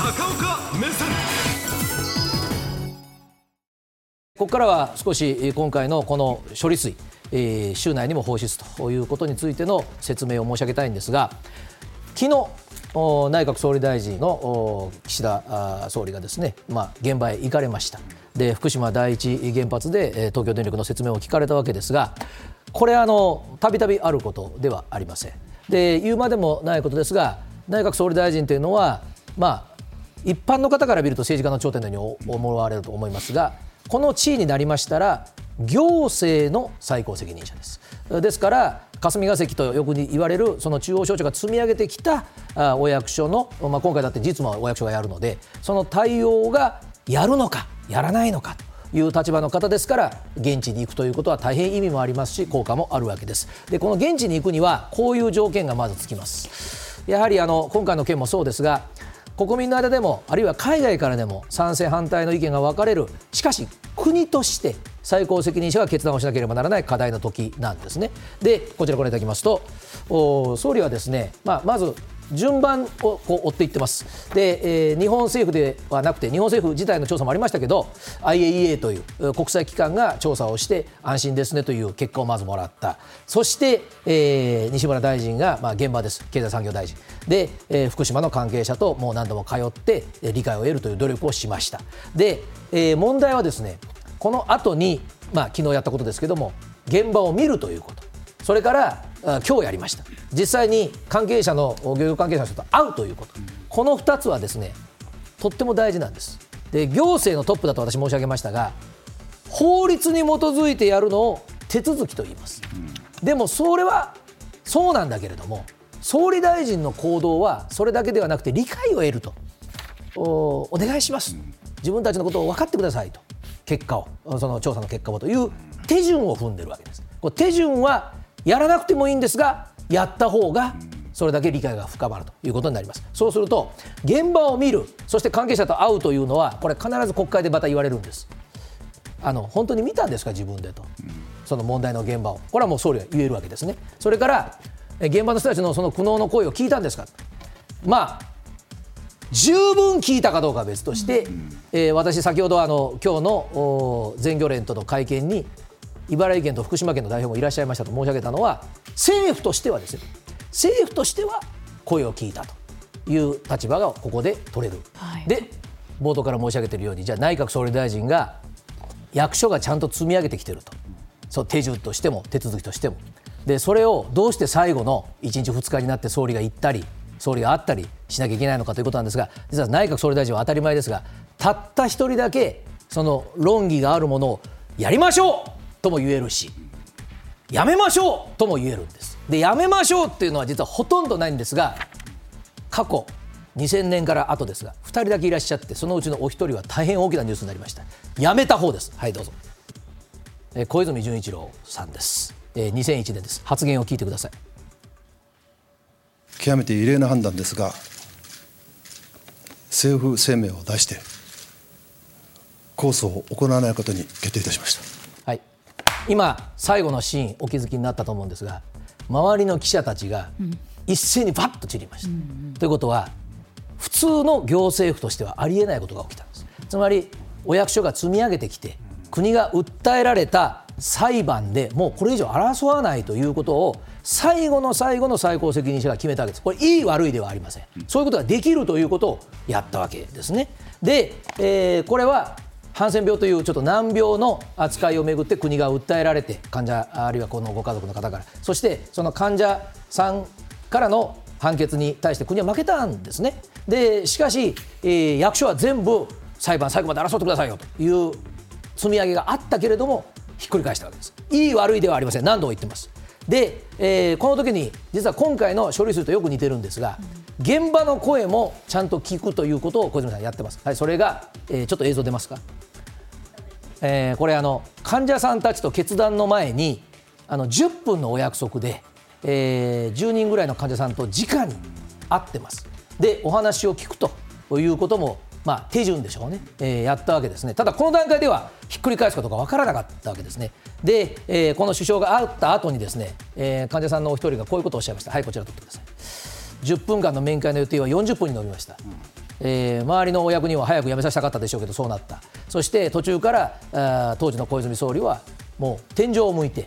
高岡目線。ここからは少し今回のこの処理水、えー、州内にも放出ということについての説明を申し上げたいんですが昨日内閣総理大臣の岸田総理がですね、まあ、現場へ行かれました。で福島第一原発で東京電力の説明を聞かれたわけですがこれあのたびたびあることではありません。で言うまでもないことですが内閣総理大臣というのはまあ一般の方から見ると政治家の頂点のように思われると思いますがこの地位になりましたら行政の最高責任者です。ですから霞が関とよく言われるその中央省庁が積み上げてきたお役所の、まあ、今回だって実務はお役所がやるのでその対応がやるのかやらないのかという立場の方ですから現地に行くということは大変意味もありますし効果もあるわけです。でこの現地に行くにはこういう条件がまずつきます。やはりあの今回の件もそうですが国民の間でもあるいは海外からでも賛成反対の意見が分かれる。しかし国として最高責任者が決断をしなければならない課題の時なんですね。でこちらご覧いただきますと総理はですね、まあ、まず順番をこう追っていってます。で、えー、日本政府ではなくて日本政府自体の調査もありましたけど IAEA という国際機関が調査をして安心ですねという結果をまずもらった。そして、えー、西村大臣が、まあ、現場です。経済産業大臣。で、えー、福島の関係者ともう何度も通って理解を得るという努力をしました。で、えー、問題はですねこの後にまあ昨日やったことですけども現場を見るということ。それから今日やりました。実際に関係者の漁業関係者の人と会うということ。この2つはですねとっても大事なんです。で行政のトップだと私申し上げましたが法律に基づいてやるのを手続きと言います、でもそれはそうなんだけれども総理大臣の行動はそれだけではなくて理解を得ると。おお願いします。自分たちのことを分かってくださいと。結果を。その調査の結果をという手順を踏んでるわけです。これ手順はやらなくてもいいんですがやった方がそれだけ理解が深まるということになります。そうすると現場を見るそして関係者と会うというのはこれ必ず国会でまた言われるんです。あの本当に見たんですか自分でと。その問題の現場を。これはもう総理は言えるわけですね。それから現場の人たちのその苦悩の声を聞いたんですか。まあ十分聞いたかどうかは別として、えー、私、先ほどあの今日の全漁連との会見に茨城県と福島県の代表もいらっしゃいましたと申し上げたのは政府としてはですね政府としては声を聞いたという立場がここで取れる、はい、で冒頭から申し上げているようにじゃあ内閣総理大臣が役所がちゃんと積み上げてきていると。そう手順としても手続きとしても。でそれをどうして最後の1日2日になって総理が行ったり総理があったりしなきゃいけないのかということなんですが実は内閣総理大臣は当たり前ですがたった一人だけその論議があるものをやりましょうとも言えるしやめましょうとも言えるんです。でやめましょうっていうのは実はほとんどないんですが過去2000年から後ですが2人だけいらっしゃってそのうちのお一人は大変大きなニュースになりました。やめた方です。はいどうぞ、え小泉純一郎さんです、えー、2001年です。発言を聞いてください。極めて異例な判断ですが政府声明を出して控訴を行わないことに決定いたしました今最後のシーンお気づきになったと思うんですが周りの記者たちが一斉にバッと散りました。うん、ということは普通の行政府としてはありえないことが起きたんです。つまりお役所が積み上げてきて国が訴えられた裁判でもうこれ以上争わないということを最後の最後の最高責任者が決めたわけです、これ、いい悪いではありません、そういうことができるということをやったわけですね。で、えー、これはハンセン病というちょっと難病の扱いをめぐって国が訴えられて患者あるいはこのご家族の方からそしてその患者さんからの判決に対して国は負けたんですね。でしかし、えー、役所は全部裁判最後まで争ってくださいよという積み上げがあったけれどもひっくり返したわけです。いい悪いではありません。何度も言ってます。で、えー、この時に実は今回の処理水とよく似てるんですが、現場の声もちゃんと聞くということを小泉さんやってます、はい、それが、えー、ちょっと映像出ますか？えー、これあの患者さんたちと決断の前にあの10分のお約束で、えー、10人ぐらいの患者さんと直に会ってます。でお話を聞くということも、まあ、手順でしょうね、えー、やったわけですね。ただこの段階ではひっくり返すかどうか分からなかったわけですね。で、えー、この首相が会った後にですね、えー、患者さんのお一人がこういうことをおっしゃいました。はいこちら取ってください。10分間の面会の予定は40分に伸びました、えー、周りのお役人は早く辞めさせたかったでしょうけどそうなった。そして途中からあ当時の小泉総理はもう天井を向いて、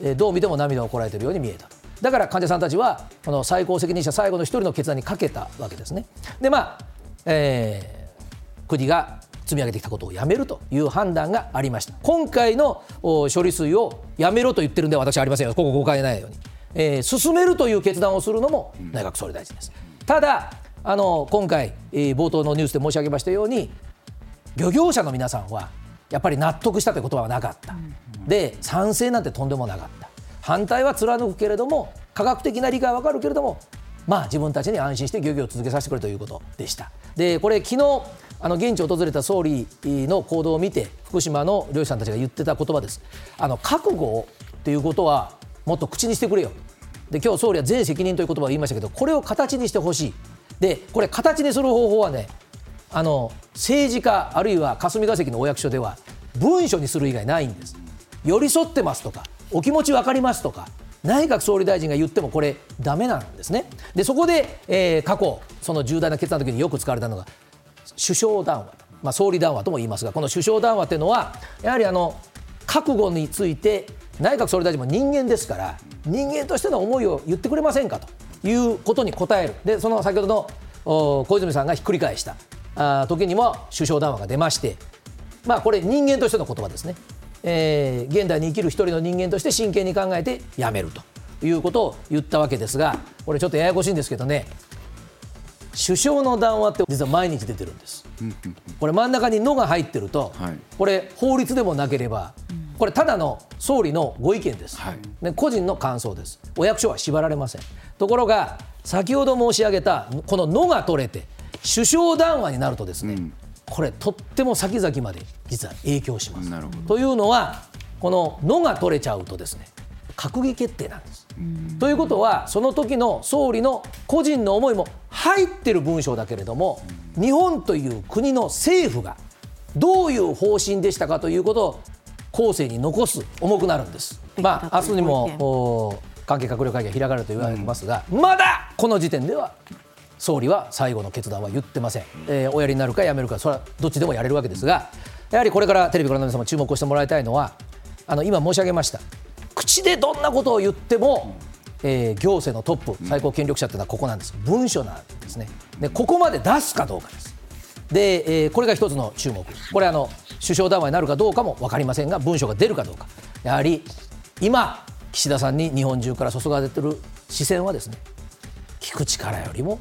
えー、どう見ても涙をこらえているように見えた。だから患者さんたちはこの最高責任者最後の一人の決断にかけたわけですね。でまあ、えー、国が積み上げてきたことをやめるという判断がありました。今回の処理水をやめろと言ってるんでは私はありませんよ。ここ誤解ないように、えー、進めるという決断をするのも内閣総理大臣です。ただあの今回、えー、冒頭のニュースで申し上げましたように漁業者の皆さんはやっぱり納得したという言葉はなかった、で賛成なんてとんでもなかった。反対は貫くけれども科学的な理解は分かるけれどもまあ自分たちに安心して漁業を続けさせてくれということでした。でこれ昨日あの現地を訪れた総理の行動を見て福島の漁師さんたちが言ってた言葉です。あの覚悟ということはもっと口にしてくれよ。で今日総理は全責任という言葉を言いましたけどこれを形にしてほしいでこれ形にする方法はねあの政治家あるいは霞が関のお役所では文書にする以外ないんです。寄り添ってますとかお気持ち分かりますとか内閣総理大臣が言ってもこれだめなんですね。でそこで、えー、過去その重大な決断の時によく使われたのが首相談話、まあ、総理談話とも言いますがこの首相談話というのはやはりあの覚悟について内閣総理大臣も人間ですから人間としての思いを言ってくれませんかと。いうことに答える。でその先ほどの小泉さんがひっくり返した。あ時にも首相談話が出まして、まあ、これ人間としての言葉ですね、えー、現代に生きる一人の人間として真剣に考えてやめると。いうことを言ったわけですがこれちょっとややこしいんですけどね。首相の談話って実は毎日出てるんです。これ真ん中に「の」が入ってると、これ法律でもなければこれただの総理のご意見です、はい、個人の感想です。お役所は縛られません。ところが先ほど申し上げたこの「の」が取れて首相談話になるとですね、うん、これとっても先々まで実は影響します。というのはこの「の」が取れちゃうとですね閣議決定なんです。ということはその時の総理の個人の思いも入ってる文章だけれども日本という国の政府がどういう方針でしたかということを後世に残す重くなるんです。まあ明日にも関係閣僚会議が開かれると言われてますが、うん、まだこの時点では総理は最後の決断は言ってません、えー、おやりになるかやめるかそれはどっちでもやれるわけですがやはりこれからテレビご覧の皆様注目をしてもらいたいのはあの今申し上げました。口でどんなことを言っても、えー、行政のトップ最高権力者というのはここなんです。文書なんですね。でここまで出すかどうかです。で、えー、これが一つの注目。これあの首相談話になるかどうかも分かりませんが文書が出るかどうか。やはり今岸田さんに日本中から注がれている視線はですね聞く力よりも